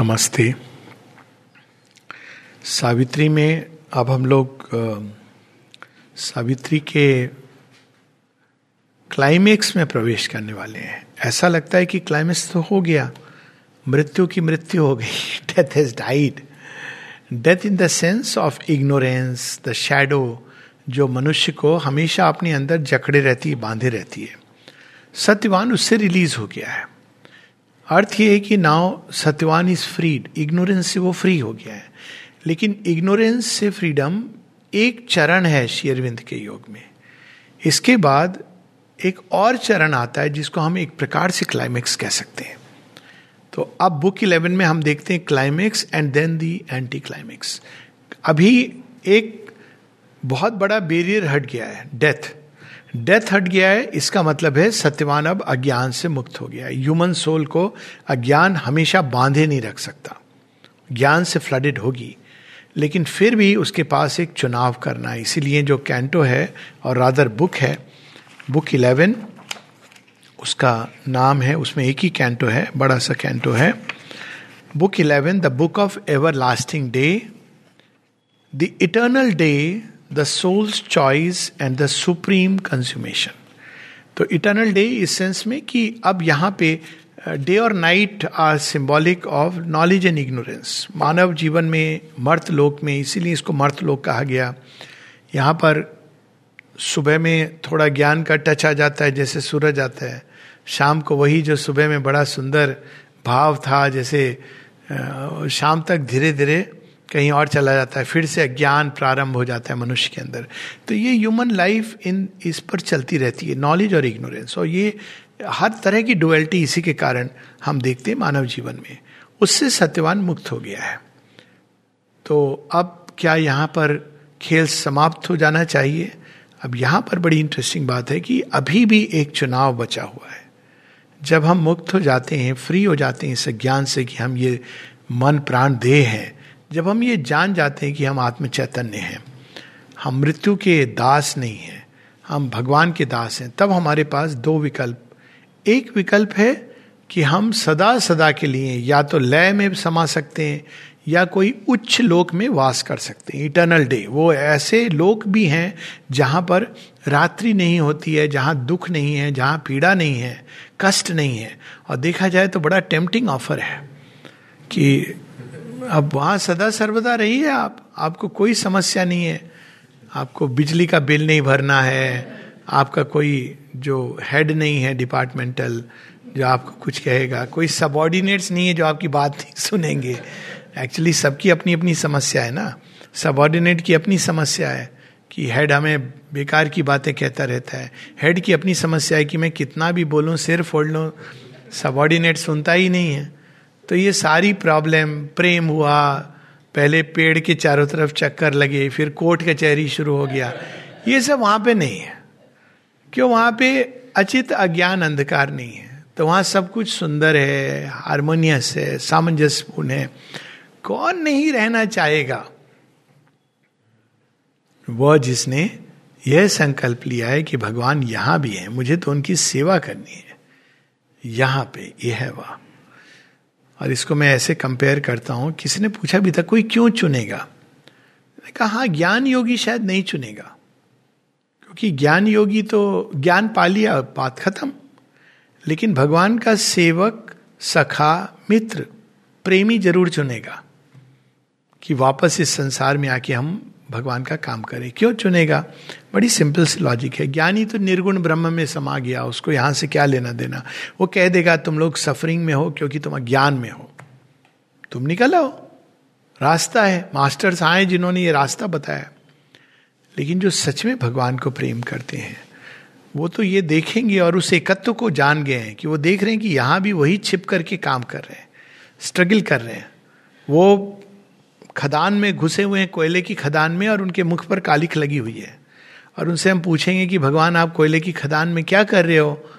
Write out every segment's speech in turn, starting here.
नमस्ते। सावित्री में अब हम लोग सावित्री के क्लाइमेक्स में प्रवेश करने वाले हैं। ऐसा लगता है कि क्लाइमेक्स तो हो गया। मृत्यु की मृत्यु हो गई। Death has died death in the sense of ignorance the shadow जो मनुष्य को हमेशा अपने अंदर जकड़े रहती है बांधे रहती है। सत्यवान उससे रिलीज़ हो गया है। अर्थ ये है कि now Satyavan is freed ignorance से वो फ्री हो गया है। लेकिन इग्नोरेंस से फ्रीडम एक चरण है शेयरविंद के योग में। इसके बाद एक और चरण आता है जिसको हम एक प्रकार से क्लाइमेक्स कह सकते हैं। तो अब बुक इलेवन में हम देखते हैं climax and then the anticlimax अभी एक बहुत बड़ा बेरियर हट गया है डेथ डेथ हट गया है, इसका मतलब है सत्यवान अब अज्ञान से मुक्त हो गया है। ह्यूमन सोल को अज्ञान हमेशा बांधे नहीं रख सकता। ज्ञान से फ्लडेड होगी, लेकिन फिर भी उसके पास एक चुनाव करना है। इसीलिए जो कैंटो है और रादर बुक है बुक इलेवन उसका नाम है, उसमें एक ही कैंटो है, बड़ा सा कैंटो है। Book eleven the book of everlasting day the eternal day the soul's choice and the supreme consummation तो इटर्नल डे इस सेंस में कि अब यहाँ पे डे और night are symbolic of knowledge and ignorance मानव जीवन में, मर्त लोक में, इसीलिए इसको मर्त लोक कहा गया। यहाँ पर सुबह में थोड़ा ज्ञान का टच आ जाता है, जैसे सूरज आता है। शाम को वही जो सुबह में बड़ा सुंदर भाव था, जैसे शाम तक धीरे धीरे कहीं और चला जाता है, फिर से अज्ञान प्रारंभ हो जाता है मनुष्य के अंदर। तो ये ह्यूमन लाइफ इन इस पर चलती रहती है नॉलेज और इग्नोरेंस और ये हर तरह की डुअलिटी इसी के कारण हम देखते हैं मानव जीवन में। उससे सत्यवान मुक्त हो गया है। तो अब क्या यहाँ पर खेल समाप्त हो जाना चाहिए? अब यहाँ पर बड़ी इंटरेस्टिंग बात है कि अभी भी एक चुनाव बचा हुआ है। जब हम मुक्त हो जाते हैं फ्री हो जाते हैं, इस ज्ञान से कि हम ये मन प्राण देह हैं जब हम ये जान जाते हैं कि हम आत्म चैतन्य हैं, हम मृत्यु के दास नहीं हैं, हम भगवान के दास हैं, तब हमारे पास दो विकल्प। एक विकल्प है कि हम सदा सदा के लिए या तो लय में समा सकते हैं या कोई उच्च लोक में वास कर सकते हैं इटर्नल डे वो ऐसे लोक भी हैं जहाँ पर रात्रि नहीं होती है, जहाँ दुख नहीं है, जहाँ पीड़ा नहीं है, कष्ट नहीं है। और देखा जाए तो बड़ा टेम्पटिंग ऑफ़र है कि अब वहाँ सदा सर्वदा रहिए आप। आपको कोई समस्या नहीं है। आपको बिजली का बिल नहीं भरना है। आपका कोई जो हेड नहीं है डिपार्टमेंटल जो आपको कुछ कहेगा। कोई सबॉर्डिनेट्स नहीं है जो आपकी बात नहीं सुनेंगे। एक्चुअली सबकी अपनी अपनी समस्या है ना। सबॉर्डिनेट की अपनी समस्या है कि हेड हमें बेकार की बातें कहता रहता है। हेड की अपनी समस्या है कि मैं कितना भी बोलूँ सिर फोड़ लूँ सबॉर्डिनेट सुनता ही नहीं है। तो ये सारी प्रॉब्लम प्रेम हुआ, पहले पेड़ के चारों तरफ़ चक्कर लगे, फिर कोर्ट कचहरी शुरू हो गया। ये सब वहाँ पे नहीं है। क्यों? वहाँ पे अचित अज्ञान अंधकार नहीं है। तो वहाँ सब कुछ सुंदर है हारमोनियस है, सामंजस्यपूर्ण है। कौन नहीं रहना चाहेगा? वह जिसने यह संकल्प लिया है कि भगवान यहाँ भी है, मुझे तो उनकी सेवा करनी है। यहाँ पे यह है वह। और इसको मैं ऐसे कंपेयर करता हूँ किसी ने पूछा भी था, कोई क्यों चुनेगा? कहा हाँ ज्ञान योगी शायद नहीं चुनेगा, क्योंकि ज्ञान योगी तो ज्ञान पा लिया, बात खत्म। लेकिन भगवान का सेवक, सखा, मित्र, प्रेमी ज़रूर चुनेगा कि वापस इस संसार में आके हम भगवान का काम करे। क्यों चुनेगा? बड़ी सिंपल सी लॉजिक है। ज्ञानी तो निर्गुण ब्रह्म में समा गया, उसको यहाँ से क्या लेना देना? वो कह देगा, तुम लोग सफरिंग में हो क्योंकि तुम अज्ञान में हो। तुम निकल। आओ रास्ता है। मास्टर्स आए जिन्होंने ये रास्ता बताया। लेकिन जो सच में भगवान को प्रेम करते हैं, वो तो ये देखेंगे और उस एकत्व को जान गए हैं कि वो देख रहे हैं कि यहाँ भी वही छिप करके काम कर रहे हैं। स्ट्रगल कर रहे हैं। वो खदान में घुसे हुए हैं कोयले की खदान में और उनके मुख पर कालिख लगी हुई है। और उनसे हम पूछेंगे कि, भगवान, आप कोयले की खदान में क्या कर रहे हो?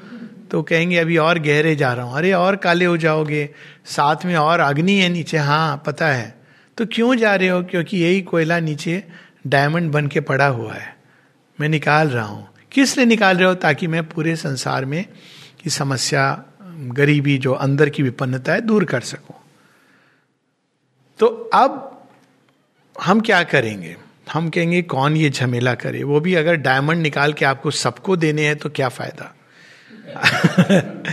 तो कहेंगे, अभी और गहरे जा रहा हूँ। अरे, और काले हो जाओगे। साथ में और अग्नि है नीचे। हाँ पता है। तो क्यों जा रहे हो? क्योंकि यही कोयला नीचे डायमंड बन के पड़ा हुआ है। मैं निकाल रहा हूँ। किस लिए निकाल रहे हो? ताकि मैं पूरे संसार में की समस्या, गरीबी जो अंदर की विपन्नता है, दूर कर सकूँ। तो अब हम क्या करेंगे? हम कहेंगे, कौन ये झमेला करे? वो भी अगर डायमंड निकाल के आपको सबको देने हैं तो क्या फ़ायदा?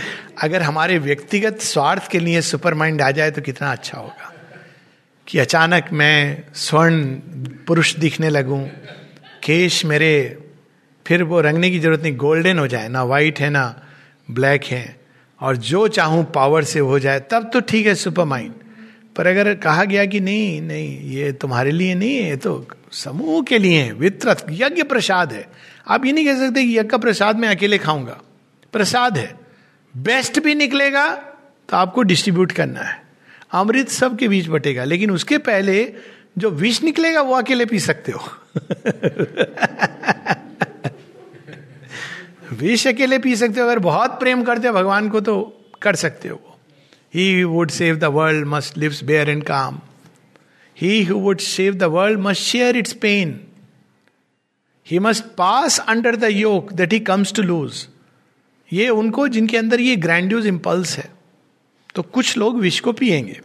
अगर हमारे व्यक्तिगत स्वार्थ के लिए सुपर माइंड आ जाए तो कितना अच्छा होगा। कि अचानक मैं स्वर्ण पुरुष दिखने लगूं, केश मेरे, फिर वो रंगने की ज़रूरत नहीं गोल्डन हो जाए, ना वाइट है, ना ब्लैक है, और जो चाहूँ पावर से हो जाए, तब तो ठीक है सुपर माइंड पर अगर कहा गया कि नहीं नहीं, ये तुम्हारे लिए नहीं है तो समूह के लिए है यज्ञ प्रसाद है। आप ये नहीं कह सकते कि यज्ञ प्रसाद मैं अकेले खाऊँगा। प्रसाद है। बेस्ट भी निकलेगा तो आपको डिस्ट्रीब्यूट करना है। अमृत सबके बीच बटेगा, लेकिन उसके पहले जो विष निकलेगा, वो अकेले पी सकते हो। विष अकेले पी सकते हो, अगर बहुत प्रेम करते हो, भगवान को तो कर सकते हो he would save the world must lives bear and calm he who would save the world must share its pain he must pass under the yoke that he comes to loose ये उनको जिनके अंदर ये ग्रैंड्यूज impulse है तो कुछ लोग विष को पिएँगे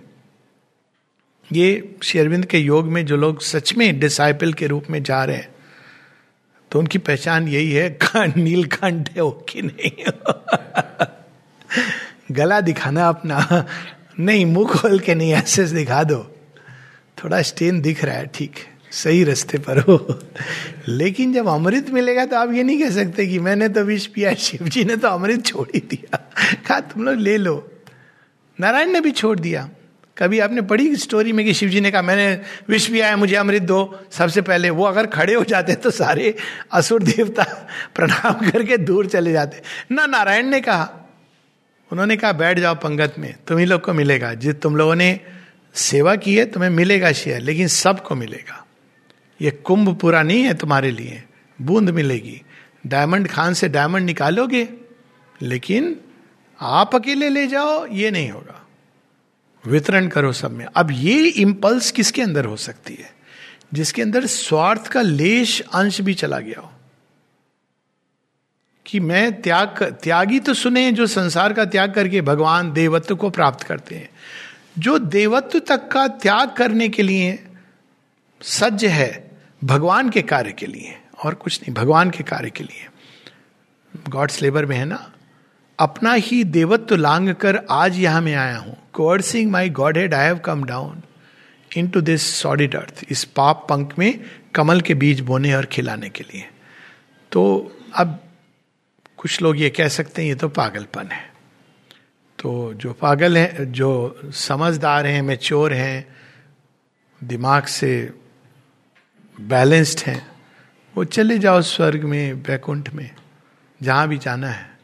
ये शेरविंद के योग में जो लोग सच में डिसाइपल के रूप में जा रहे हैं तो उनकी पहचान यही है, नीलकंठ है वो कि नहीं? गला दिखाना अपना। नहीं, मुँह खोल के नहीं, ऐसे दिखा दो। थोड़ा स्टेन दिख रहा है, ठीक। सही रास्ते पर हो। लेकिन जब अमृत मिलेगा तो आप ये नहीं कह सकते कि मैंने तो विष पिया, शिव जी ने तो अमृत छोड़ ही दिया। कहा, तुम लोग ले लो। नारायण ने भी छोड़ दिया। कभी आपने पढ़ी स्टोरी में कि शिव जी ने कहा, मैंने विष पिया है, मुझे अमृत दो। सबसे पहले वो अगर खड़े हो जाते तो सारे असुर देवता प्रणाम करके दूर चले जाते। ना नारायण ने कहा उन्होंने कहा, बैठ जाओ पंगत में, तुम ही लोग को मिलेगा। जिस तुम लोगों ने सेवा की है, तुम्हें मिलेगा शेयर, लेकिन सबको मिलेगा। ये कुंभ पूरा नहीं है तुम्हारे लिए, बूंद मिलेगी। डायमंड खान से डायमंड निकालोगे, लेकिन आप अकेले ले जाओ, ये नहीं होगा। वितरण करो सब में। अब ये इंपल्स किसके अंदर हो सकती है? जिसके अंदर स्वार्थ का लेश अंश भी चला गया हो। कि मैं त्याग त्यागी तो सुने जो संसार का त्याग करके भगवान देवत्व को प्राप्त करते हैं। जो देवत्व तक का त्याग करने के लिए सज्ज है, भगवान के कार्य के लिए और कुछ नहीं, भगवान के कार्य के लिए। गॉड्स लेबर में है ना? अपना ही देवत्व लांग कर आज यहाँ में आया हूँ। Coursing my godhead I have come down into this sordid earth, इस पाप पंख में कमल के बीज बोने और खिलाने के लिए। तो अब कुछ लोग ये कह सकते हैं, ये तो पागलपन है। तो जो पागल हैं, जो समझदार हैं मेच्योर हैं, दिमाग से बैलेंस्ड हैं, वो चले जाओ स्वर्ग में, वैकुंठ में, जहाँ भी जाना है।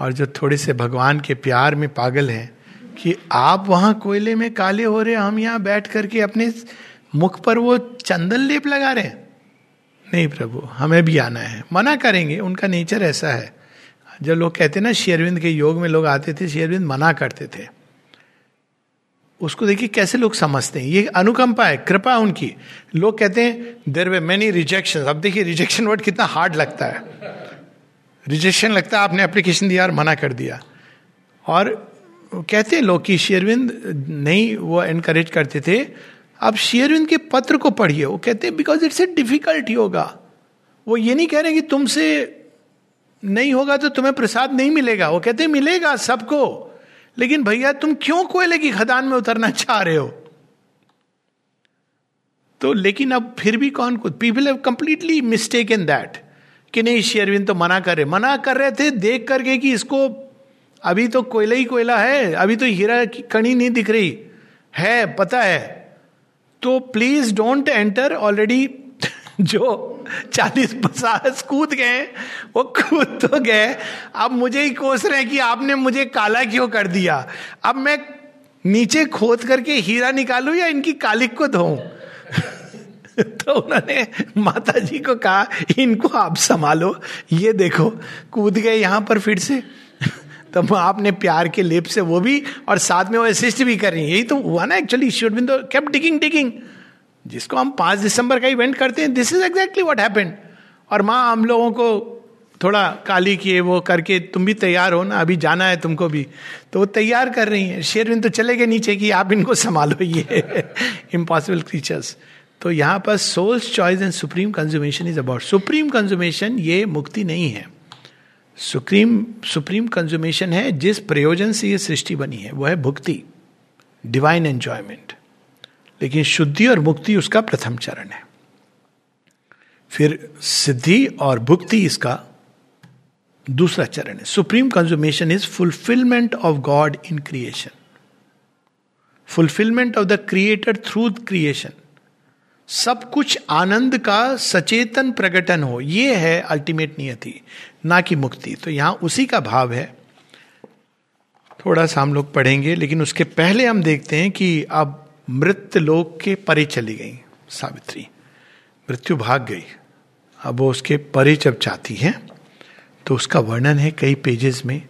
और जो थोड़े से भगवान के प्यार में पागल हैं, कि आप वहाँ कोयले में काले हो रहे हम यहाँ बैठ करके अपने मुख पर वो चंदन लेप लगा रहे हैं। नहीं प्रभु, हमें भी आना है। मना करेंगे, उनका नेचर ऐसा है। जब लोग कहते ना शेरविंद के योग में लोग आते थे शेरविंद मना करते थे। उसको देखिए कैसे लोग समझते हैं। ये अनुकंपा है, कृपा उनकी। लोग कहते हैं देर वे मेनी रिजेक्शन अब देखिए रिजेक्शन वर्ड कितना हार्ड लगता है। रिजेक्शन लगता है, आपने एप्लीकेशन दिया और मना कर दिया। और कहते हैं लोग कि शेरविंद नहीं, वो एनकरेज करते थे। अब शेरविंद के पत्र को पढ़िए। वो कहते हैं because it's a difficult yoga वो ये नहीं कह रहे कि तुमसे नहीं होगा तो तुम्हें प्रसाद नहीं मिलेगा। वो कहते मिलेगा सबको। लेकिन भैया, तुम क्यों कोयले की खदान में उतरना चाह रहे हो? तो लेकिन अब फिर भी कौन को people have completely mistake in that कि नहीं शेरविन तो मना कर रहे। मना कर रहे थे देख करके कि इसको अभी तो कोयला ही कोयला है, अभी तो हीरा की कणी नहीं दिख रही। है, पता है। तो प्लीज़ डोंट एंटर ऑलरेडी जो चालीस पचास कूद गए, वो कूद तो गए। अब मुझे ही कोस रहे कि आपने मुझे काला क्यों कर दिया? अब मैं नीचे खोद करके हीरा निकालू या इनकी कालिक को धो तो उन्होंने माता जी को कहा, इनको आप संभालो। ये देखो, कूद गए यहाँ पर फिर से। तो आपने प्यार के लेप से वो भी और साथ में वो असिस्ट भी कर रही यही तो हुआ ना actually should been kept digging digging जिसको हम पाँच दिसंबर का इवेंट करते हैं this is exactly what happened और माँ, हम लोगों को थोड़ा काली किए, वो करके तुम भी तैयार हो ना, अभी जाना है तुमको भी। तो वो तैयार कर रही हैं। शेरविन तो चले गए नीचे कि आप इनको संभालो ये इम्पॉसिबल क्रीचर्स तो यहाँ पर soul's choice and supreme consummation is about supreme consummation ये मुक्ति नहीं है। सुप्रीम सुप्रीम कंज्यूमेशन है जिस प्रयोजन से ये सृष्टि बनी है, वो है भुक्ति डिवाइन एंजॉयमेंट लेकिन शुद्धि और मुक्ति उसका प्रथम चरण है। फिर सिद्धि और भुक्ति इसका दूसरा चरण है। Supreme consummation is fulfilment of God in creation. Fulfilment of the creator through creation. सब कुछ आनंद का सचेतन प्रकटन हो, ये है अल्टीमेट नियति, ना कि मुक्ति। तो यहाँ उसी का भाव है। थोड़ा सा हम लोग पढ़ेंगे, लेकिन उसके पहले हम देखते हैं कि अब मृत लोक के परे चली गई सावित्री। मृत्यु भाग गई। अब वो उसके परे जब चाहती है तो उसका वर्णन है कई पेजेस में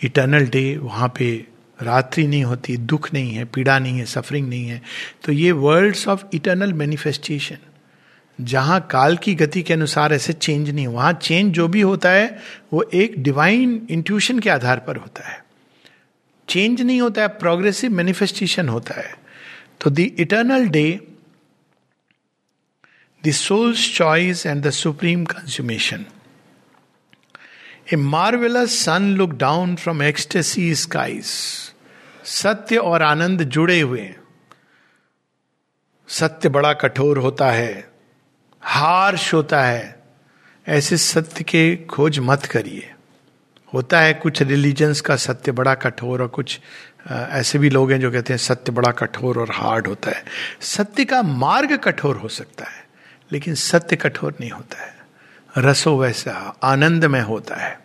इटर्नल डे वहाँ पे रात्रि नहीं होती, दुख नहीं है, पीड़ा नहीं है सफरिंग नहीं है। तो ये वर्ल्ड्स ऑफ़ इटर्नल मैनिफेस्टेशन जहाँ काल की गति के अनुसार ऐसे चेंज नहीं वहाँ चेंज जो भी होता है, वो एक डिवाइन इंट्यूशन के आधार पर होता है। चेंज नहीं होता है प्रोग्रेसिव मैनिफेस्टेशन होता है। तो the eternal day the soul's choice and the supreme consummation a marvellous sun look down from ecstasy skies सत्य और आनंद जुड़े हुए। सत्य बड़ा कठोर होता है। हार्श होता है। ऐसे सत्य के खोज मत करिए। होता है कुछ रिलीजन्स का सत्य बड़ा कठोर और कुछ ऐसे भी लोग हैं जो कहते हैं सत्य बड़ा कठोर और हार्ड होता है। सत्य का मार्ग कठोर हो सकता है, लेकिन सत्य कठोर नहीं होता है। रसो वैसा आनंद में होता है।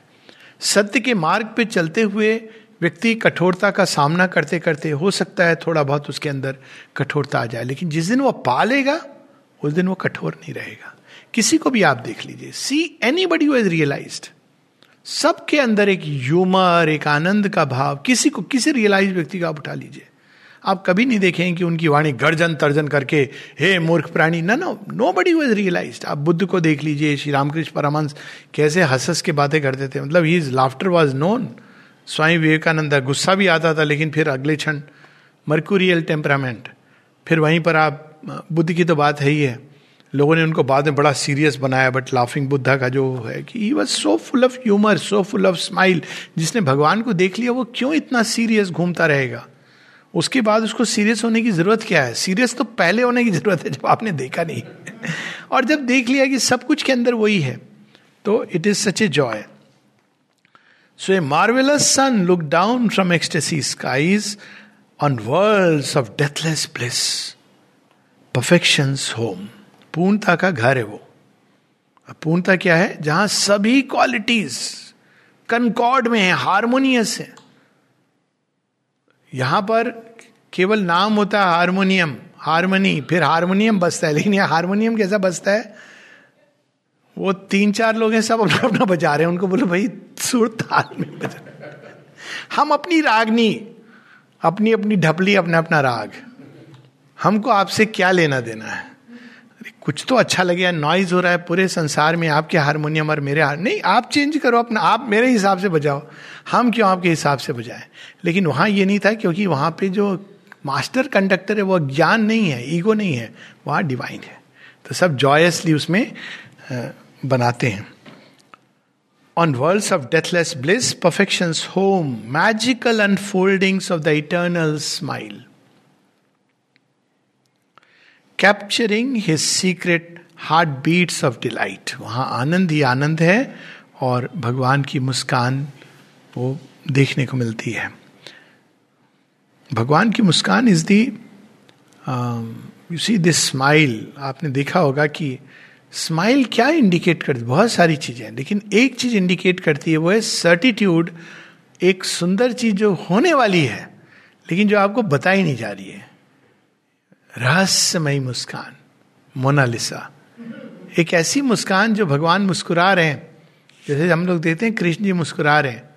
सत्य के मार्ग पे चलते हुए व्यक्ति कठोरता का सामना करते करते हो सकता है थोड़ा बहुत उसके अंदर कठोरता आ जाए, लेकिन जिस दिन वो पालेगा, उस दिन वो कठोर नहीं रहेगा। किसी को भी आप देख लीजिए। See anybody is realise सबके अंदर एक ह्यूमर एक आनंद का भाव, किसी को, किसी रियलाइज़ व्यक्ति का आप उठा लीजिए। आप कभी नहीं देखेंगे कि उनकी वाणी गर्जन, तर्जन करके, हे मूर्ख प्राणी न no nobody was realise आप बुद्ध को देख लीजिए, श्री रामकृष्ण परमंश कैसे हंस हंस के बातें करते थे। मतलब he is laughter was known Swami Vivekananda, गुस्सा भी आता था, लेकिन फिर अगले क्षण मर्कुरियल टेम्परामेंट फिर वहीं पर आप, बुद्ध की तो बात है ही है। लोगों ने उनको बाद में बड़ा सीरियस बनाया बट लाफिंग बुद्धा का जो है कि he was so full of humour so full of smile जिसने भगवान को देख लिया, वो क्यों इतना सीरियस घूमता रहेगा? उसके बाद उसको सीरियस होने की ज़रूरत क्या है? सीरियस तो पहले होने की ज़रूरत है, जब आपने देखा नहीं। और जब देख लिया कि सब कुछ के अंदर वही है तो it is such a joy so a marvellous sun look down from ecstasy skies on world of deathless place perfection home पूर्णता का घर है वो। पूर्णता क्या है? जहाँ सभी क्वालिटीज कनकॉर्ड में है हारमोनियस है। यहाँ पर केवल नाम होता है हारमोनियम हारमोनी फिर हारमोनियम बसता है। लेकिन यह हारमोनियम कैसा बजता है? वो तीन चार लोग हैं, सब अपना अपना बजा रहे हैं। उनको बोलो, भाई, सुर ताल में बजा हम अपनी रागनी अपनी अपनी ढपली अपना अपना राग। हमको आपसे क्या लेना देना है? कुछ तो अच्छा लगे नॉइज़ हो रहा है पूरे संसार में, आपके हारमोनियम और मेरे हार नहीं, आप चेंज करो अपना, आप मेरे हिसाब से बजाओ। हम क्यों आपके हिसाब से बजाएँ? लेकिन वहाँ ये नहीं था क्योंकि वहाँ पे जो मास्टर कंडक्टर है, वो ज्ञान नहीं है ईगो नहीं है, वहाँ डिवाइन है। तो सब जॉयसली उसमें बनाते हैं। On world of deathless bliss perfection home magical unfoldings of the eternal smile capturing his secret heartbeats of delight वहाँ आनंद ही आनंद है और भगवान की मुस्कान वो देखने को मिलती है। भगवान की मुस्कान is the you see this smile आपने देखा होगा कि स्माइल क्या इंडिकेट करती बहुत सारी चीज़ें लेकिन एक चीज़ इंडिकेट करती है, वो है सर्टिट्यूड एक सुंदर चीज़ जो होने वाली है, लेकिन जो आपको बताई नहीं जा रही है। रहस्यमयी मुस्कान, मोनालिसा। एक ऐसी मुस्कान जो भगवान मुस्कुरा रहे हैं। जैसे हम लोग देते हैं कृष्ण जी मुस्कुरा रहे हैं।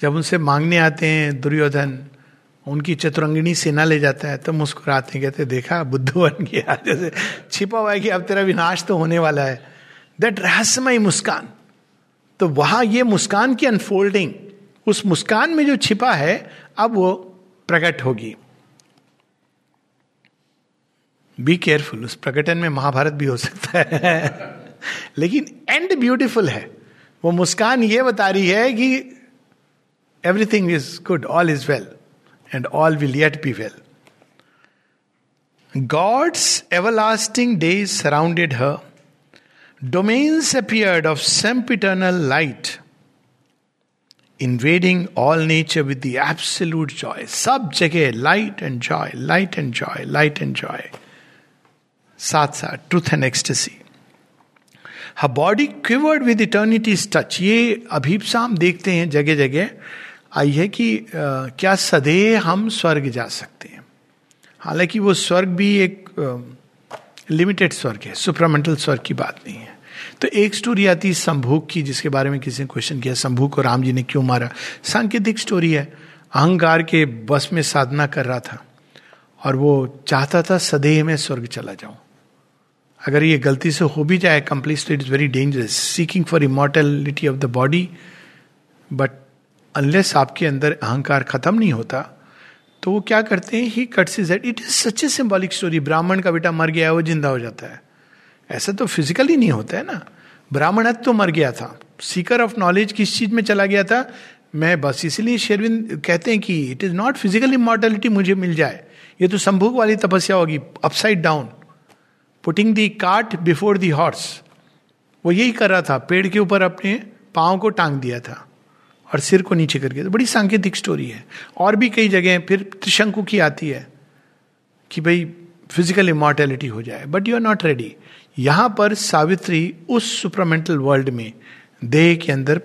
जब उनसे मांगने आते हैं दुर्योधन, उनकी चतुरंगिणी सेना ले जाता है तो मुस्कुराते हैं, कहते देखा बुद्ध बन गया जैसे, छिपा हुआ है कि अब तेरा विनाश तो होने वाला है। दैट रहस्यमय मुस्कान। तो वहाँ ये मुस्कान की अनफोल्डिंग उस मुस्कान में जो छिपा है, अब वो प्रकट होगी। बी केयरफुल उस प्रकटन में महाभारत भी हो सकता है। लेकिन एंड ब्यूटिफुल है। वो मुस्कान ये बता रही है कि everything is good all is well and all will yet be well God's everlasting days surrounded है domains appeared of sempiternal light invading all nature with the joy सब जगह light and joy light and joy light and joy साथ साथ truth and ecstasy her body quivered with eternity's touch ये अभीपसा हम देखते हैं जगह जगह आई है कि आ, क्या सदैव हम स्वर्ग जा सकते हैं? हालाँकि वो स्वर्ग भी एक लिमिटेड स्वर्ग है सुपरामेंटल स्वर्ग की बात नहीं है। तो एक स्टोरी आती है संभूक की जिसके बारे में किसी ने क्वेश्चन किया संभूक को राम जी ने क्यों मारा? सांकेतिक स्टोरी है। अहंकार के बस में साधना कर रहा था और वो चाहता था सदैह में स्वर्ग चला जाऊँ। अगर ये गलती से हो भी जाए complete it is very dangerous seeking for immortality of the body but unless आपके अंदर अहंकार खत्म नहीं होता तो वो क्या करते हैं? He cuts is it is such a symbolic story ब्राह्मण का बेटा मर गया है, वो ज़िंदा हो जाता है। ऐसा तो फिजिकली नहीं होता है ना? ब्राह्मण तो मर गया था। सीकर ऑफ़ नॉलेज किस चीज़ में चला गया था? मैं बस इसलिए शेरविंद कहते हैं कि it is not physical immortality मुझे मिल जाए। ये तो संभोग वाली तपस्या होगी upside down putting the cart before the horse वो यही कर रहा था, पेड़ के ऊपर अपने पाँव को टांग दिया था और सिर को नीचे करके। तो बड़ी सांकेतिक स्टोरी है। और भी कई जगह फिर त्रिशंकु की आती है कि भाई फ़िज़िकल इमोर्टेलिटी हो जाए। But you are not ready यहाँ पर सावित्री उस सुपरमेंटल वर्ल्ड में देह के अंदर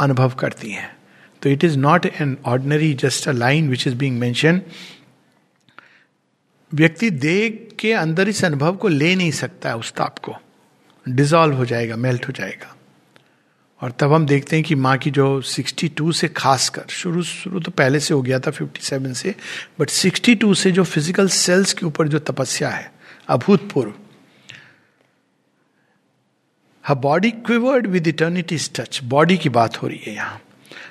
अनुभव करती हैं। तो it is not an ordinary just a line which is being mention व्यक्ति देह के अंदर इस अनुभव को ले नहीं सकता है उस ताप को। डिजॉल्व हो जाएगा मेल्ट हो जाएगा। और तब हम देखते हैं कि माँ की जो 62 से खासकर, शुरू शुरू तो पहले से हो गया था 57 से बट 62 से जो फ़िज़िकल सेल्स के ऊपर जो तपस्या है, अभूतपूर्व हर body quivered with eternity touch body की बात हो रही है यहाँ।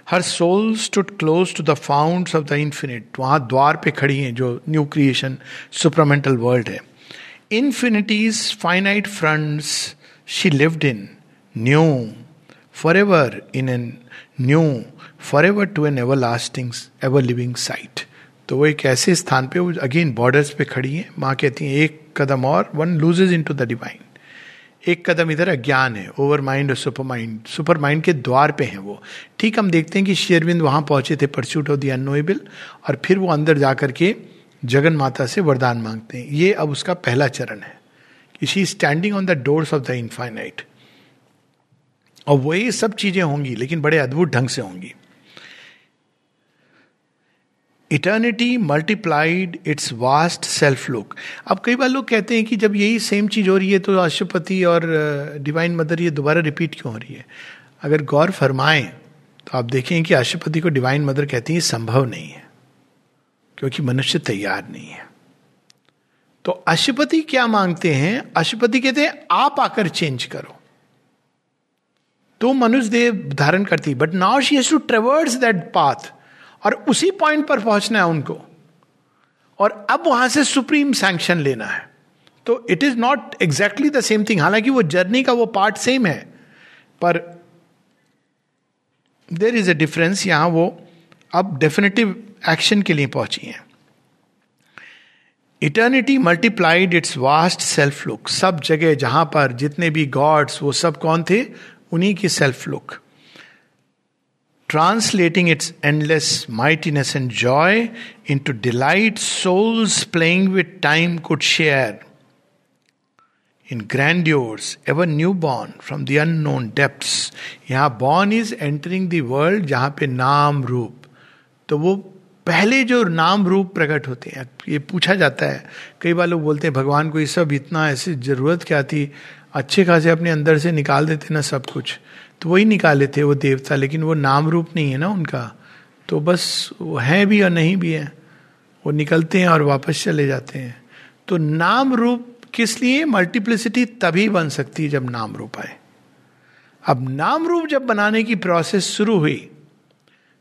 हर soul stood close to the fount of the infinite वहाँ द्वार पे खड़ी हैं जो न्यू क्रिएशन सुपरमेंटल वर्ल्ड है। Infinity's finite fronts she lived in new forever in an new forever to an everlasting ever living sight तो वो एक ऐसे स्थान पे वो अगेन बॉर्डर्स पे खड़ी है। माँ कहती है, एक कदम और one loses into the divine एक कदम इधर अज्ञान है ओवर माइंड और सुपर माइंड सुपर माइंड के द्वार पे है वो। ठीक, हम देखते हैं कि शेरविंद वहाँ पहुँचे थे परस्यूट ऑफ़ द अनोएबल और फिर वो अंदर जाकर के जगन माता से वरदान मांगते हैं। ये अब उसका पहला चरण है। कि she standing on the doors of the infinite और वही सब चीज़ें होंगी, लेकिन बड़े अद्भुत ढंग से होंगी। Eternity multiplied its vast self look अब कई बार लोग कहते हैं कि जब यही सेम चीज़ हो रही है तो अशुपति और डिवाइन मदर ये दोबारा रिपीट क्यों हो रही है? अगर गौर फरमाएँ तो आप देखें कि अशुपति को डिवाइन मदर कहती है संभव नहीं है, क्योंकि मनुष्य तैयार नहीं है। तो अशुपति क्या मांगते हैं? अशुपति कहते हैं, आप आकर चेंज करो। तो मनुष्य देव धारण करती but now she has to traverse that path और उसी पॉइंट पर पहुँचना है उनको। और अब वहाँ से सुप्रीम सैंक्शन लेना है। तो it is not exactly the same thing हालाँकि वो जर्नी का वो पार्ट सेम है, पर देर इज़ अ डिफरेंस यहाँ वो अब डेफिनेटिव एक्शन के लिए पहुँची है। Eternity multiplied its vast self look सब जगह जहाँ पर जितने भी गॉड्स वो सब कौन थे? उन्हीं की self look translating its endless mightiness and joy into delight souls playing with time could share in grandeurs ever new born from the unknown depths यहाँ born is entering the world जहाँ पे नाम रूप। तो वो पहले जो नाम रूप प्रकट होते हैं, ये पूछा जाता है। कई बार लोग बोलते हैं, भगवान को ये सब इतना ऐसी ज़रूरत क्या थी? अच्छे खासे अपने अंदर से निकाल देते ना सब कुछ। तो वही निकाले थे वो देवता, लेकिन वो नाम रूप नहीं है ना उनका। तो बस वो है भी और नहीं भी है। वो निकलते हैं और वापस चले जाते हैं। तो नाम रूप किस लिए? मल्टीप्लिसिटी तभी बन सकती है जब नाम रूप आए। अब नाम रूप जब बनाने की प्रोसेस शुरू हुई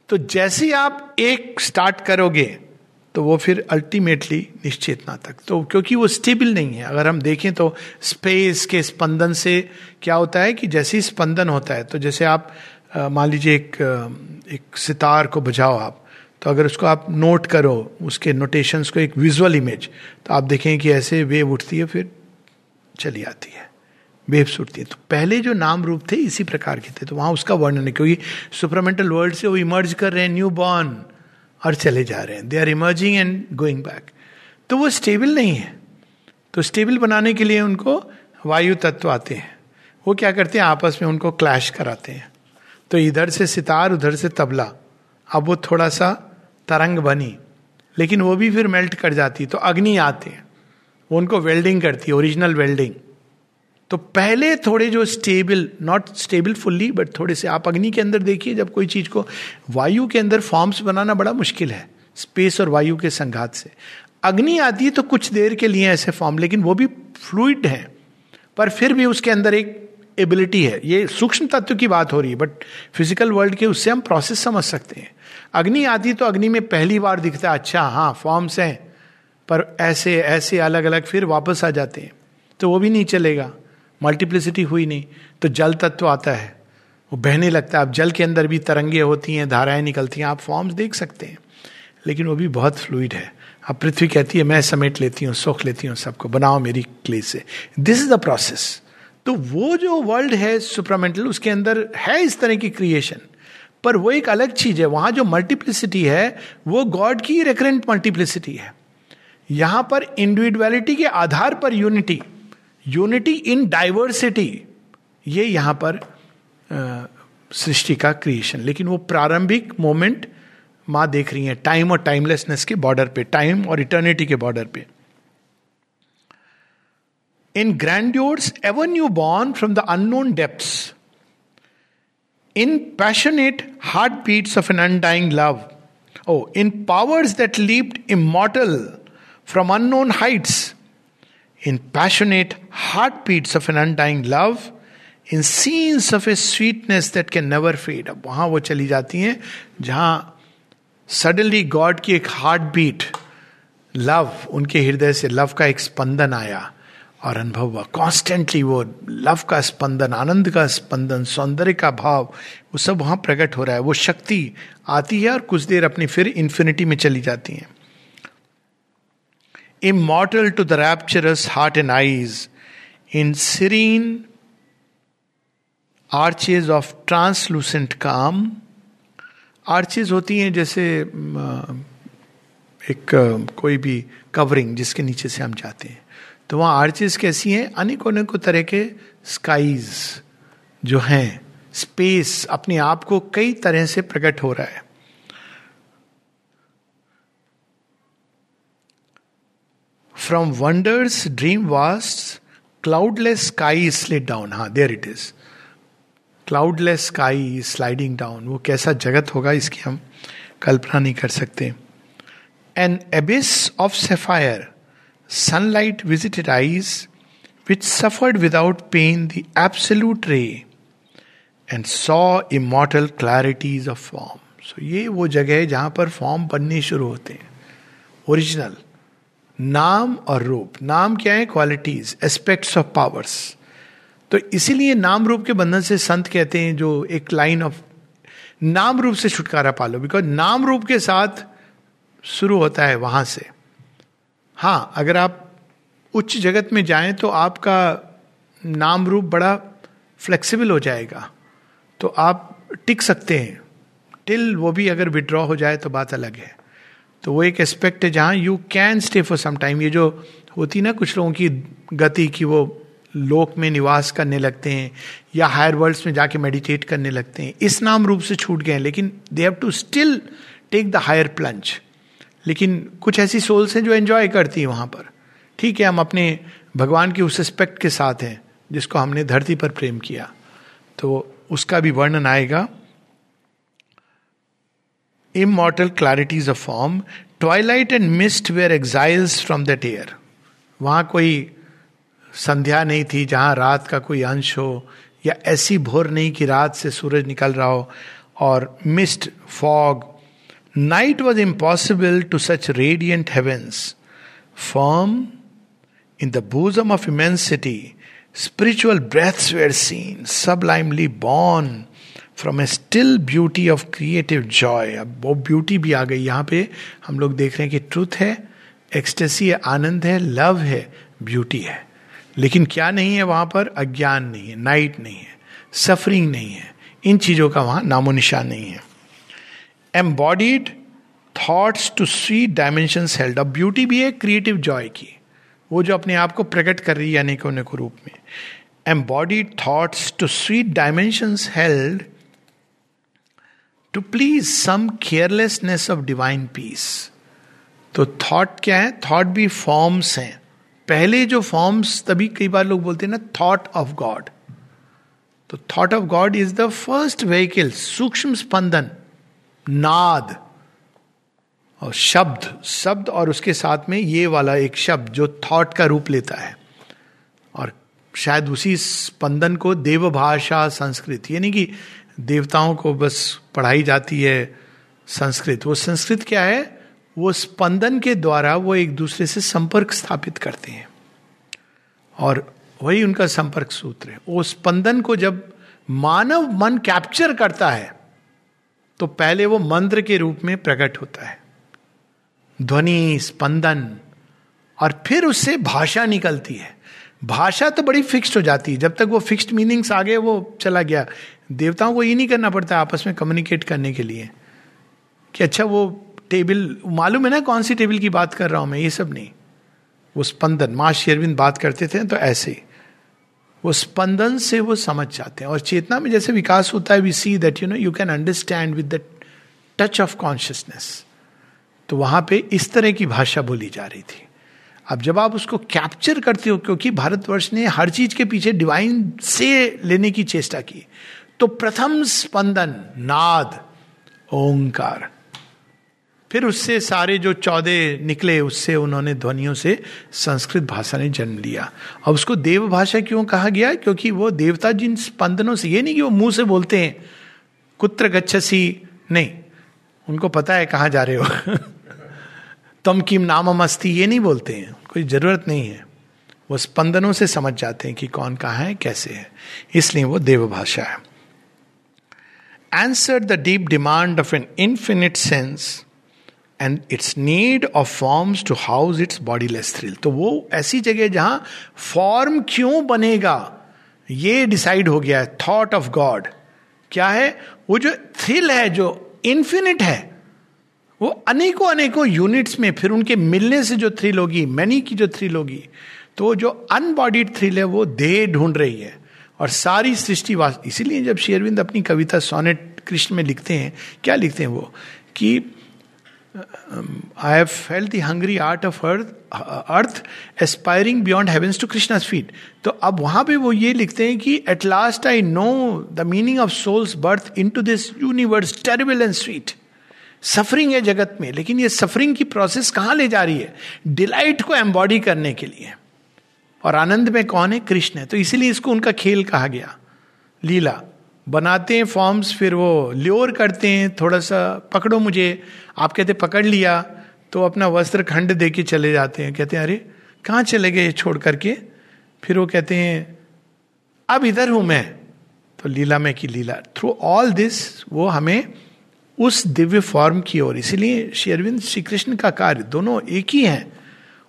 तो जैसे आप एक स्टार्ट करोगे तो वो फिर अल्टीमेटली निश्चित ना तक। तो क्योंकि वो स्टेबल नहीं है, अगर हम देखें तो स्पेस के स्पंदन से क्या होता है कि जैसे ही स्पंदन होता है तो जैसे आप मान लीजिए एक एक सितार को बजाओ आप तो अगर उसको आप नोट करो, उसके नोटेशंस को एक विजुअल इमेज तो आप देखें कि ऐसे वेव उठती है, फिर चली आती है। वेव्स उठती है। तो पहले जो नाम रूप थे, इसी प्रकार के थे। तो वहाँ उसका वर्णन है, क्योंकि सुपरमेंटल वर्ल्ड से वो इमर्ज कर रहे हैं न्यू बॉर्न और चले जा रहे हैं। They are emerging and going back तो वो स्टेबल नहीं है। तो स्टेबल बनाने के लिए उनको वायु तत्व आते हैं। वो क्या करते हैं? आपस में उनको क्लैश कराते हैं। तो इधर से सितार, उधर से तबला। अब वो थोड़ा सा तरंग बनी। लेकिन वो भी फिर मेल्ट कर जाती। तो अग्नि आते हैं। वो उनको वेल्डिंग करती है ओरिजिनल वेल्डिंग तो पहले थोड़े जो stable not stable fully but थोड़े से आप अग्नि के अंदर देखिए, जब कोई चीज़ को वायु के अंदर फॉर्म्स बनाना बड़ा मुश्किल है स्पेस और वायु के संघात से। अग्नि आती है तो कुछ देर के लिए ऐसे फॉर्म लेकिन वो भी फ्लूइड है, पर फिर भी उसके अंदर एक एबिलिटी है। ये सूक्ष्म तत्व की बात हो रही है बट फ़िज़िकल वर्ल्ड के उससे हम प्रोसेस समझ सकते हैं। अग्नि आती तो अग्नि में पहली बार दिखता है अच्छा हाँ फॉर्म्स हैं, पर ऐसे ऐसे अलग अलग फिर वापस आ जाते हैं तो वो भी नहीं चलेगा। मल्टीप्लिसिटी हुई नहीं तो जल तत्व आता है। वो बहने लगता है। अब जल के अंदर भी तरंगे होती हैं, धाराएँ निकलती हैं, आप फॉर्म्स देख सकते हैं। लेकिन वो भी बहुत फ्लूइड है। अब पृथ्वी कहती है, मैं समेट लेती हूँ, सोख लेती हूँ सबको, बनाओ मेरी क्ले से। दिस इज़ द प्रोसेस तो वो जो वर्ल्ड है सुपरामेंटल उसके अंदर है इस तरह की क्रिएशन पर वो एक अलग चीज़ है। वहाँ जो मल्टीप्लिसिटी है, वो गॉड की रेकरेंट मल्टीप्लिसिटी है। यहाँ पर इंडिविजुअलिटी के आधार पर यूनिटी यूनिटी इन डाइवर्सिटी ये यहाँ पर सृष्टि का क्रिएशन लेकिन वो प्रारंभिक मोमेंट माँ देख रही है टाइम और टाइमलेसनेस के बॉर्डर पे टाइम और इटर्निटी के बॉर्डर पे in grandeurs ever new born from the unknown depths in passionate heartbeats of an undying love. Oh, in powers that leaped immortal from unknown heights. In passionate heartbeats of an undying love. In scenes of a sweetness that can never fade अब वहाँ वो चली जाती हैं, जहाँ suddenly God की एक heart beat love उनके हृदय से लव का एक स्पंदन आया और अनुभव हुआ। कॉन्स्टेंटली वो लव का स्पंदन, आनंद का स्पंदन, सौंदर्य का भाव, वो सब वहाँ प्रकट हो रहा है। वो शक्ति आती है और कुछ देर अपनी फिर इंफिनिटी में चली जाती है। Immortal to the rapturous heart and eyes in serene arches of translucent calm arches होती हैं जैसे एक कोई भी कवरिंग जिसके नीचे से हम जाते हैं। तो वहाँ आर्चेस कैसी हैं? अनेकों अनेकों तरह के स्काईज जो हैं। स्पेस अपने आप को कई तरह से प्रकट हो रहा है। From wonder's dream vast cloudless sky slid down हाँ there it is cloudless sky sliding down वो कैसा जगत होगा इसकी हम कल्पना नहीं कर सकते। An abyss of sapphire sunlight visited eyes, which suffered without pain the absolute ray, and saw immortal clarities of form. So, ये वो जगह है जहाँ पर फॉर्म बनने शुरू होते हैं। ओरिजिनल नाम और रूप। नाम क्या है? क्वालिटीज एस्पेक्ट्स ऑफ़ पावर्स तो इसीलिए नाम रूप के बंधन से संत कहते हैं जो एक लाइन ऑफ़ नाम रूप से छुटकारा पालो बिकॉज़ नाम रूप के साथ शुरू होता है वहाँ से। हाँ अगर आप उच्च जगत में जाएँ तो आपका नाम रूप बड़ा फ्लेक्सिबल हो जाएगा। तो आप टिक सकते हैं। टिल वो भी अगर विड्रॉ हो जाए तो बात अलग है। तो वो एक एस्पेक्ट है जहाँ you can stay for some time ये जो होती ना कुछ लोगों की गति की वो लोक में निवास करने लगते हैं या हायर वर्ल्ड्स में जाके मेडिटेट करने लगते हैं। इस नाम रूप से छूट गए लेकिन they have to still take the higher plunge लेकिन कुछ ऐसी सोल्स हैं जो एंजॉय करती हैं वहाँ पर। ठीक है, हम अपने भगवान के उस एस्पेक्ट के साथ हैं जिसको हमने धरती पर प्रेम किया। तो उसका भी वर्णन आएगा। Immortal clarities of form twilight and mist where exiles from that air वहाँ कोई संध्या नहीं थी जहाँ रात का कोई अंश हो, या ऐसी भोर नहीं कि रात से सूरज निकल रहा हो, और mist fog night was impossible to such radiant heavens form in the bosom of immensity spiritual breaths where seen sublimely born from a still beauty of creative joy अब वो ब्यूटी भी आ गई। यहाँ पे हम लोग देख रहे हैं कि ट्रूथ है एक्सटेसी है, आनंद है लव है ब्यूटी है। लेकिन क्या नहीं है वहाँ पर? अज्ञान नहीं है नाइट नहीं है सफरिंग नहीं है। इन चीज़ों का वहाँ नामो निशान नहीं है। Embodied thoughts to sweet dimension held अब ब्यूटी भी है क्रिएटिव जॉय की। वो जो अपने आप को प्रकट कर रही है अनेकों अनेकों रूप में। Embodied thoughts to sweet dimension held to please some carelessness of divine peace तो थॉट क्या है? थॉट भी फॉर्म्स हैं। पहले जो फॉर्म्स तभी कई बार लोग बोलते हैं ना थॉट ऑफ़ गॉड तो thought of God is the first vehicle सूक्ष्म स्पंदन, नाद, और शब्द शब्द और उसके साथ में ये वाला एक शब्द जो थॉट का रूप लेता है। और शायद उसी स्पंदन को देव भाषा संस्कृत, यानी कि देवताओं को बस पढ़ाई जाती है संस्कृत। वो संस्कृत क्या है? वो स्पंदन के द्वारा वो एक दूसरे से संपर्क स्थापित करते हैं। और वही उनका संपर्क सूत्र है। वो स्पंदन को जब मानव मन कैप्चर करता है तो पहले वो मंत्र के रूप में प्रकट होता है। ध्वनि, स्पंदन, और फिर उससे भाषा निकलती है। भाषा तो बड़ी फिक्स्ड हो जाती है। जब तक वो फिक्स्ड मीनिंग्स आ गए वो चला गया देवताओं को ये नहीं करना पड़ता आपस में कम्युनिकेट करने के लिए कि अच्छा वो टेबल मालूम है ना कौन सी टेबल की बात कर रहा हूँ मैं? ये सब नहीं। वो स्पंदन, माँ शेरविंद बात करते थे तो ऐसे वो स्पंदन से वो समझ जाते हैं। और चेतना में जैसे विकास होता है we see that you know you can understand with the touch of consciousness तो वहाँ पे इस तरह की भाषा बोली जा रही थी। अब जब आप उसको कैप्चर करते हो, क्योंकि भारतवर्ष ने हर चीज़ के पीछे डिवाइन से लेने की चेष्टा की। तो प्रथम स्पंदन, नाद, ओंकार। फिर उससे सारे जो चौदह निकले, उससे उन्होंने ध्वनियों से संस्कृत भाषा ने जन्म लिया। अब उसको देव भाषा क्यों कहा गया? क्योंकि वो देवता जिन स्पंदनों से, ये नहीं कि वो मुँह से बोलते हैं, कुत्र गच्छसी, नहीं। उनको पता है कहाँ जा रहे हो। तम किम नाम मस्ती ये नहीं बोलते हैं। कोई ज़रूरत नहीं है। वो स्पंदनों से समझ जाते हैं कि कौन कहाँ है, कैसे है। इसलिए वो देव भाषा है। Answer the deep demand of an infinite sense and its need of forms to house its bodiless thrill तो वो ऐसी जगह जहाँ फॉर्म क्यों बनेगा? ये डिसाइड हो गया है थॉट ऑफ़ गॉड क्या है? वो जो थ्रिल है, जो इन्फिनिट है, वो अनेकों अनेकों यूनिट्स में, फिर उनके मिलने से जो थ्रिल होगी मैनी की जो थ्रिल होगी तो जो अनबॉडीड थ्रिल है, वो देह ढूंढ रही है। और सारी सृष्टि इसीलिए जब शेरविंद अपनी कविता सोनेट कृष्ण में लिखते हैं, क्या लिखते हैं वो? कि I have felt the hungry heart of earth earth aspiring beyond heavens to Krishna's feet तो अब वहाँ पे वो ये लिखते हैं कि at last I know the meaning of soul's birth into this universe terrible and sweet suffering है जगत में, लेकिन ये सफरिंग की प्रोसेस कहाँ ले जा रही है? डिलाइट को एम्बॉडी करने के लिए। और आनंद में कौन है? कृष्ण है। तो इसीलिए इसको उनका खेल कहा गया। लीला। बनाते हैं फॉर्म्स फिर वो ल्योर करते हैं। थोड़ा सा पकड़ो मुझे। आप कहते, पकड़ लिया। तो अपना वस्त्र खंड दे के चले जाते हैं। कहते हैं, अरे, कहाँ चले गए छोड़ करके? फिर वो कहते हैं, अब इधर हूँ मैं। तो लीला में की लीला। थ्रू ऑल दिस वो हमें उस दिव्य फॉर्म की ओर। इसीलिए श्री अरविंद श्री कृष्ण का कार्य दोनों एक ही हैं।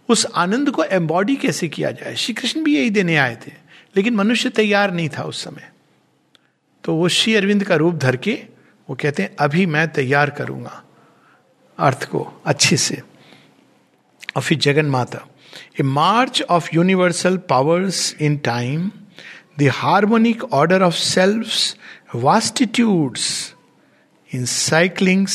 उस आनंद को एम्बॉडी कैसे किया जाए? श्री कृष्ण भी यही देने आए थे, लेकिन मनुष्य तैयार नहीं था उस समय। तो वो श्री अरविंद का रूप धर के वो कहते हैं, अभी मैं तैयार करूँगा अर्थ को अच्छे से। और फिर Jagan Mata a march of universal powers in time the harmonic order of self vastitudes in cycling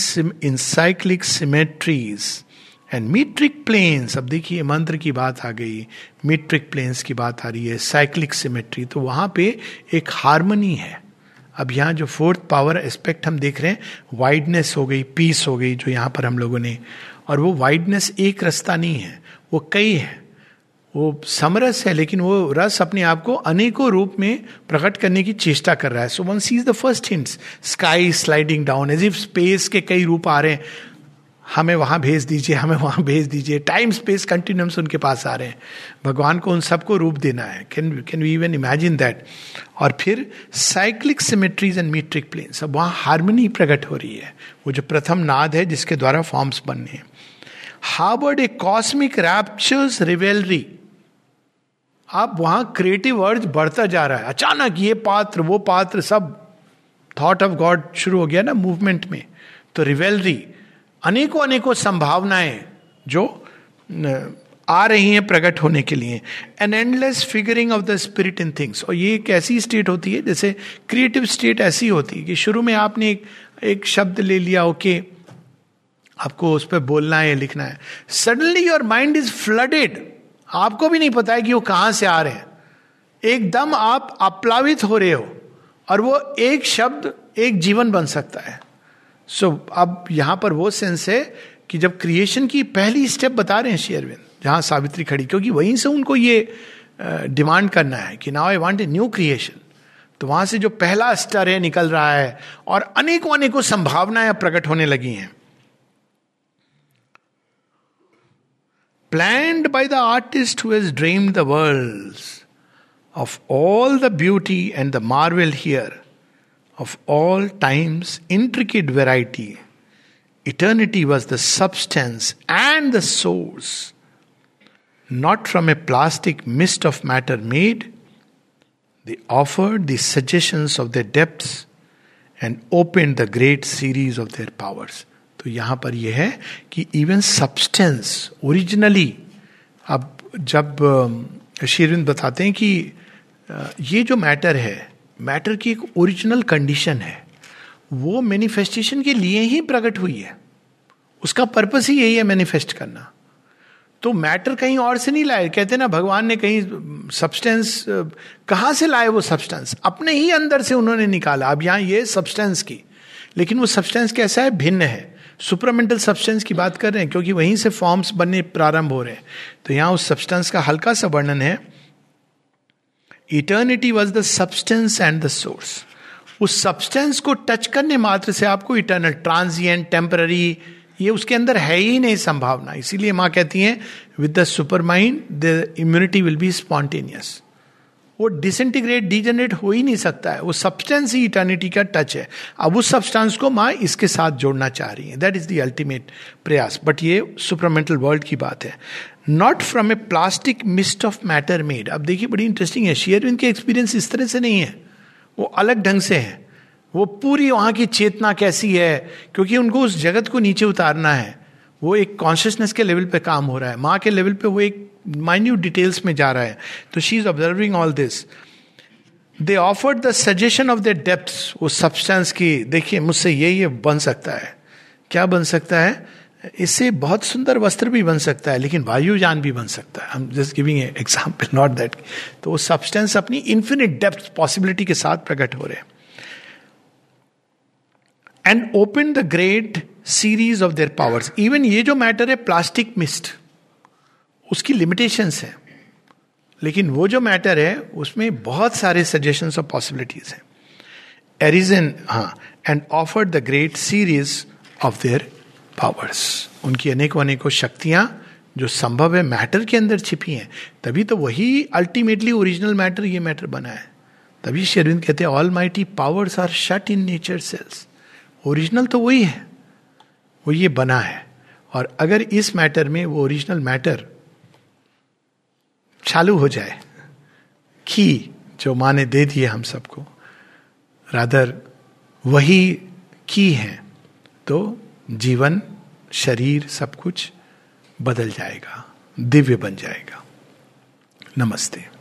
in cyclic symmetries and metric planes अब देखिए, मंत्र की बात आ गई मीट्रिक प्लेन्स की बात आ रही है साइक्लिक सिमेट्री तो वहाँ पे एक हारमोनी है। अब यहाँ जो फोर्थ पावर एस्पेक्ट हम देख रहे हैं वाइडनेस हो गई पीस हो गई, जो यहाँ पर हम लोगों ने, और वो वाइडनेस एक रास्ता नहीं है, वो कई है। वो समरस है, लेकिन वो रस अपने आप को अनेकों रूप में प्रकट करने की चेष्टा कर रहा है। So one sees the first hints sky sliding down as if space के कई रूप आ रहे हैं। हमें वहाँ भेज दीजिए, हमें वहाँ भेज दीजिए। टाइम स्पेस कंटिन्यूम्स उनके पास आ रहे हैं। भगवान को उन सबको रूप देना है। Can can we even imagine that और फिर cyclic symmetries and metric planes अब वहाँ हारमोनी प्रकट हो रही है। वो जो प्रथम नाद है, जिसके द्वारा फॉर्म्स बनने हैं। Harboured a cosmic rapture's revelry आप वहाँ क्रिएटिव अर्ज़ बढ़ता जा रहा है। अचानक ये पात्र, वो पात्र सब थॉट ऑफ़ गॉड शुरू हो गया ना मूवमेंट में। तो रिवेलरी अनेकों अनेकों संभावनाएँ जो आ रही हैं प्रकट होने के लिए। An endless figuring of the spirit in things और ये एक ऐसी स्टेट होती है जैसे क्रिएटिव स्टेट ऐसी होती है कि शुरू में आपने एक, एक शब्द ले लिया ओके आपको उस पर बोलना है लिखना है। Suddenly your mind is flooded आपको भी नहीं पता है कि वो कहाँ से आ रहे हैं। एकदम आप अप्लावित हो रहे हो और वो एक शब्द एक जीवन बन सकता है। सो so, अब यहाँ पर वो सेंस है कि जब क्रिएशन की पहली स्टेप बता रहे हैं शेयरविंद जहाँ सावित्री खड़ी क्योंकि वहीं से उनको ये डिमांड करना है कि now I want a new creation तो वहाँ से जो पहला स्टर है निकल रहा है और अनेकों अनेकों संभावनाएँ प्रकट होने लगी हैं। Planned by the artist has dreamed the worlds of all the beauty and the marvel here, of all time's intricate variety. Eternity was the substance and the source, not from a plastic mist of matter made. They offered the suggestions of their depths and opened the great series of their powers. तो यहां पर यह है कि even substance originally अब जब शेरविंद बताते हैं कि ये जो मैटर है मैटर की एक ओरिजिनल कंडीशन है। वो मैनिफेस्टेशन के लिए ही प्रकट हुई है। उसका पर्पस ही यही है मैनिफेस्ट करना। तो मैटर कहीं और से नहीं लाए। कहते ना, भगवान ने कहीं सब्सटेंस कहाँ से लाए वो सब्सटेंस अपने ही अंदर से उन्होंने निकाला। अब यहाँ ये सब्सटेंस की। लेकिन वो सब्सटेंस कैसा है? भिन्न है। सुपरमेंटल सब्सटेंस की बात कर रहे हैं, क्योंकि वहीं से फॉर्म्स बनने प्रारंभ हो रहे हैं। तो यहाँ उस सब्सटेंस का हल्का सा वर्णन है। Eternity was the substance and the source उस सब्सटेंस को टच करने मात्र से आपको इटर्नल ट्रांसिएंट टेम्पररी ये उसके अंदर है ही नहीं संभावना। इसीलिए माँ कहती हैं with the super mind the immunity will be spontaneous वो डिसइंटीग्रेट डिजेनरेट हो ही नहीं सकता है। वो सब्सटेंस ही इटर्निटी का टच है। अब उस सब्सटेंस को माँ इसके साथ जोड़ना चाह रही है। दैट इज़ द अल्टीमेट प्रयास। बट ये सुपरमेंटल वर्ल्ड की बात है। Not from a plastic mist of matter made अब देखिए, बड़ी इंटरेस्टिंग है। शेयर के एक्सपीरियंस इस तरह से नहीं है। वो अलग ढंग से है। वो पूरी वहाँ की चेतना कैसी है? क्योंकि उनको उस जगत को नीचे उतारना है। वो एक कॉन्शियसनेस के लेवल पे काम हो रहा है। माँ के लेवल पे वो एक माइन्यूट डिटेल्स में जा रहा है। तो she is observing all this they offered the suggestion of the depth वो सब्सटेंस की। देखिए, मुझसे ये ये बन सकता है। क्या बन सकता है? इससे बहुत सुंदर वस्त्र भी बन सकता है, लेकिन वायुयान भी बन सकता है। हम just giving example not that तो वो सब्सटेंस अपनी इन्फिनिट डेप्थ पॉसिबिलिटी के साथ प्रकट हो रहे हैं। And open the great series of their powers even ये जो मैटर है प्लास्टिक मिस्ट उसकी लिमिटेशंस है। लेकिन वो जो मैटर है, उसमें बहुत सारे सजेशन ऑफ़ पॉसिबिलिटीज हैं। एरिजन हाँ and offered the great series of their powers उनकी अनेकों अनेकों शक्तियाँ जो संभव है मैटर के अंदर छिपी हैं। तभी तो वही अल्टीमेटली ओरिजिनल मैटर ये मैटर बना है। तभी शेरविंद कहते हैं all mighty powers are shut in nature cells original तो वही है। वो ये बना है। और अगर इस मैटर में वो ओरिजिनल मैटर चालू हो जाए, की जो माँ ने दे दिए हम सबको, रादर वही की है तो जीवन, शरीर सब कुछ बदल जाएगा, दिव्य बन जाएगा। नमस्ते।